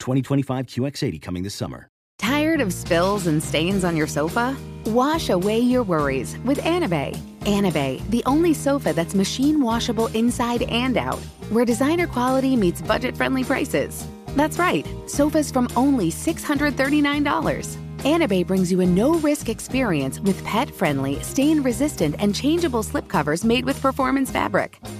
2025 QX80 coming this summer. Tired of spills and stains on your sofa? Wash away your worries with Anabei. Anabei, the only sofa that's machine washable inside and out, where designer quality meets budget friendly prices. That's right, sofas from only $639. Anabay brings you a no risk experience with pet friendly, stain resistant, and changeable slipcovers made with performance fabric,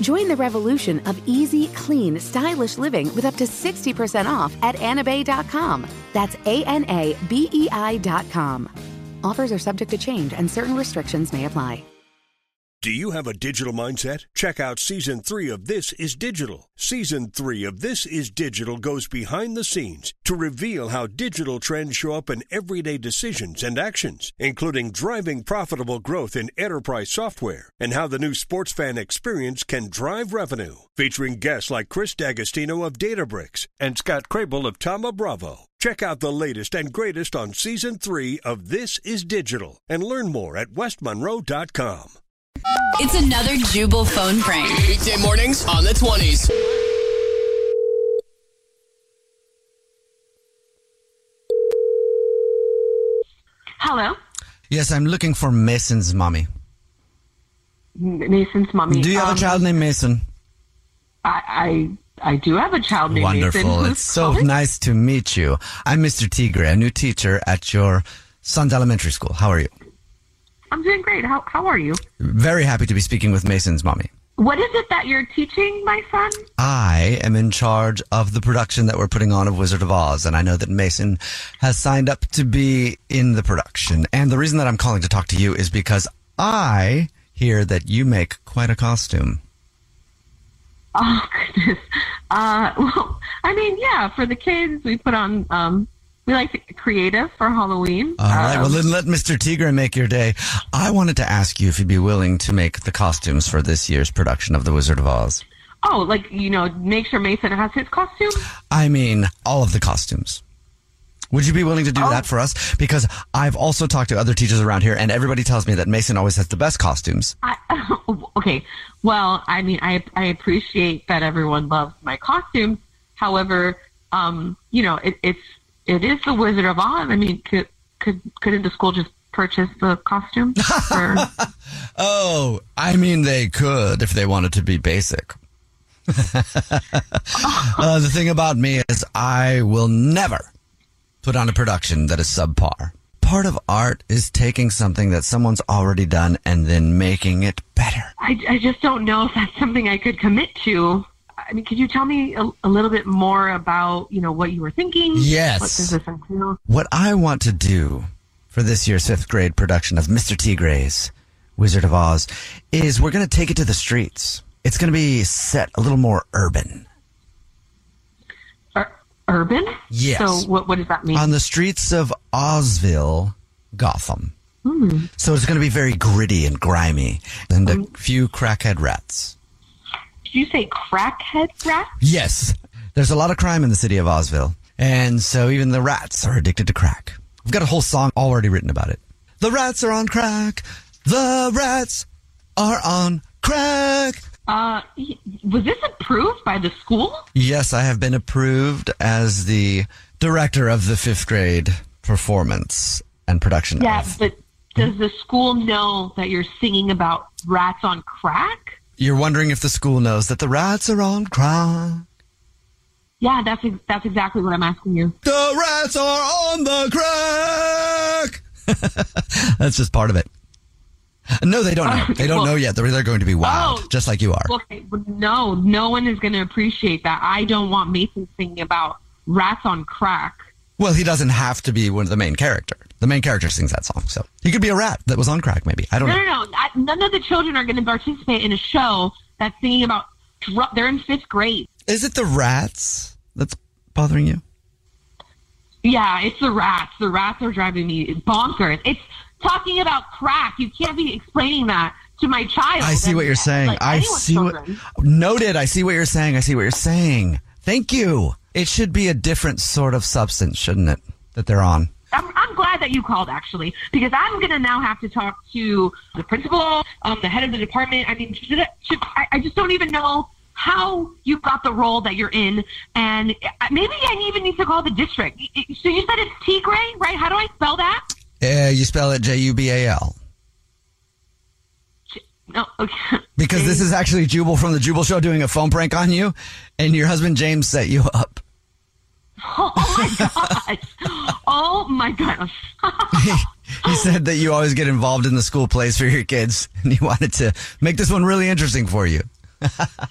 Join the revolution of easy, clean, stylish living with up to 60% off at anabei.com. That's A N A B E I.com. Offers are subject to change and certain restrictions may apply. Do you have a digital mindset? Check out season three of This is Digital. Season three of This is Digital goes behind the scenes to reveal how digital trends show up in everyday decisions and actions, including driving profitable growth in enterprise software and how the new sports fan experience can drive revenue. Featuring guests like Chris D'Agostino of Databricks and Scott Crabill of Thoma Bravo. Check out the latest and greatest on season three of This is Digital and learn more at westmonroe.com. It's another Jubal phone prank. Weekday mornings on the 20s. Hello, Yes, I'm looking for Mason's mommy. Mason's mommy. Do you have Um, a child named Mason? I, I I do have a child named Wonderful. Mason. Wonderful. It's so calling? nice to meet you. I'm Mr. Tigre, a new teacher at your son's elementary school. How are you? I'm doing great. How how are you? Very happy to be speaking with Mason's mommy. What is it that you're teaching my son? I am in charge of the production that we're putting on of Wizard of Oz, and I know that Mason has signed up to be in the production. And the reason that I'm calling to talk to you is because I hear that you make quite a costume. Oh goodness. Uh, well, I mean, yeah, for the kids, we put on. Um, we like creative for Halloween. All right, well Um, then let Mr. Tigre make your day. I wanted to ask you if you'd be willing to make the costumes for this year's production of The Wizard of Oz. oh, like you know, make sure Mason has his costume. I mean, all of the costumes. Would you be willing to do Oh. that for us? Because I've also talked to other teachers around here, and everybody tells me that Mason always has the best costumes. I, okay. Well, I mean, I I appreciate that everyone loves my costumes. However, um, you know, it, it's it is the Wizard of Oz. I mean, could could couldn't the school just purchase the costume? Or, Oh, I mean, they could if they wanted to be basic. uh, the thing about me is, I will never put on a production that is subpar. Part of art is taking something that someone's already done and then making it better. I I just don't know if that's something I could commit to. I mean, could you tell me a, a little bit more about you know what you were thinking? Yes. What does this entail? What I want to do for this year's fifth grade production of Mr. Tigre's Wizard of Oz is we're going to take it to the streets. It's going to be set a little more urban. Ur- urban. Yes. So what what does that mean? On the streets of Ozville, Gotham. Hmm. So it's going to be very gritty and grimy and a um, few crackhead rats. Did you say crackhead rat? Yes. There's a lot of crime in the city of Ozville. And so even the rats are addicted to crack. I've got a whole song already written about it. The rats are on crack. The rats are on crack. Uh, was this approved by the school? Yes, I have been approved as the director of the fifth grade performance and production Yeah, of. but does the school know that you're singing about rats on crack? You're wondering if the school knows that the rats are on crack. Yeah, that's ex- that's exactly what I'm asking you. The rats are on the crack. That's just part of it. No, they don't know. They don't Well- know yet. They're, they're going to be wild, Oh. just like you are. Okay, no, no one is going to appreciate that. I don't want Mason singing about rats on crack. Well, he doesn't have to be one of the main character. The main character sings that song, so he could be a rat that was on crack. Maybe I don't No, know. no, no. I, none of the children are going to participate in a show that's singing about. Dr- they're in fifth grade. Is it the rats that's bothering you? Yeah, it's the rats. The rats are driving me bonkers. It's talking about crack. You can't be explaining that to my child. I see what you're saying. like, I see what. Noted. I see what you're saying. I see what you're saying. Thank you. It should be a different sort of substance, shouldn't it? That they're on. I'm, I'm glad that you called actually because I'm going to now have to talk to the principal, um, the head of the department. I mean, should, I- should, I, I just don't even know how you got the role that you're in, and maybe I even need to call the district. So you said it's T Gray, right? How do I spell that? Uh, you spell it J U B A L. No, okay. Because this is actually Jubal from the Jubal Show doing a phone prank on you, and your husband James set you up. Oh, oh my gosh! Oh my gosh! He said that you always get involved in the school plays for your kids, and he wanted to make this one really interesting for you. that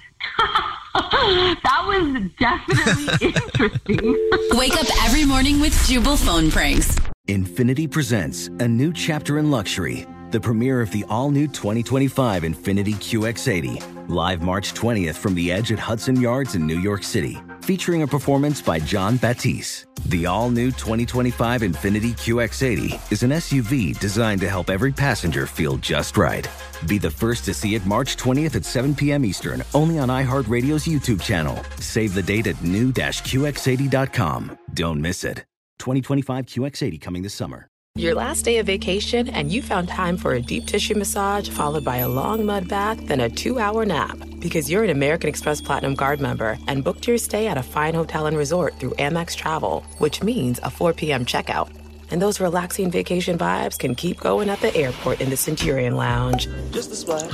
was definitely interesting. Wake up every morning with Jubal phone pranks. Infiniti presents a new chapter in luxury, the premiere of the all new 2025 Infiniti QX80, live March 20th from the edge at Hudson Yards in New York City, featuring a performance by Jon Batiste. The all new 2025 Infiniti QX80 is an SUV designed to help every passenger feel just right. Be the first to see it March 20th at 7 p.m. Eastern, only on iHeartRadio's YouTube channel. Save the date at new-QX80.com. Don't miss it. 2025 QX80 coming this summer. Your last day of vacation, and you found time for a deep tissue massage followed by a long mud bath, then a two hour nap. Because you're an American Express Platinum Card member and booked your stay at a fine hotel and resort through Amex Travel, which means a 4 p.m. checkout. And those relaxing vacation vibes can keep going at the airport in the Centurion Lounge. Just a splash.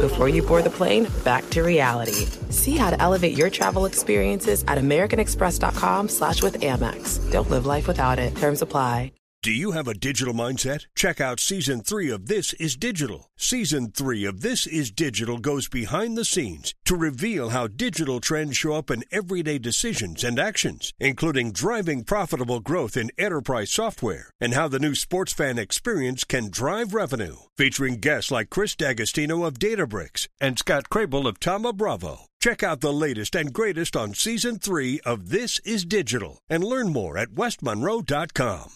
Before you board the plane, back to reality. See how to elevate your travel experiences at americanexpress.com slash with Amex. Don't live life without it. Terms apply. Do you have a digital mindset? Check out season three of This is Digital. Season three of This is Digital goes behind the scenes to reveal how digital trends show up in everyday decisions and actions, including driving profitable growth in enterprise software and how the new sports fan experience can drive revenue. Featuring guests like Chris D'Agostino of Databricks and Scott Crabill of Thoma Bravo. Check out the latest and greatest on season three of This is Digital and learn more at westmonroe.com.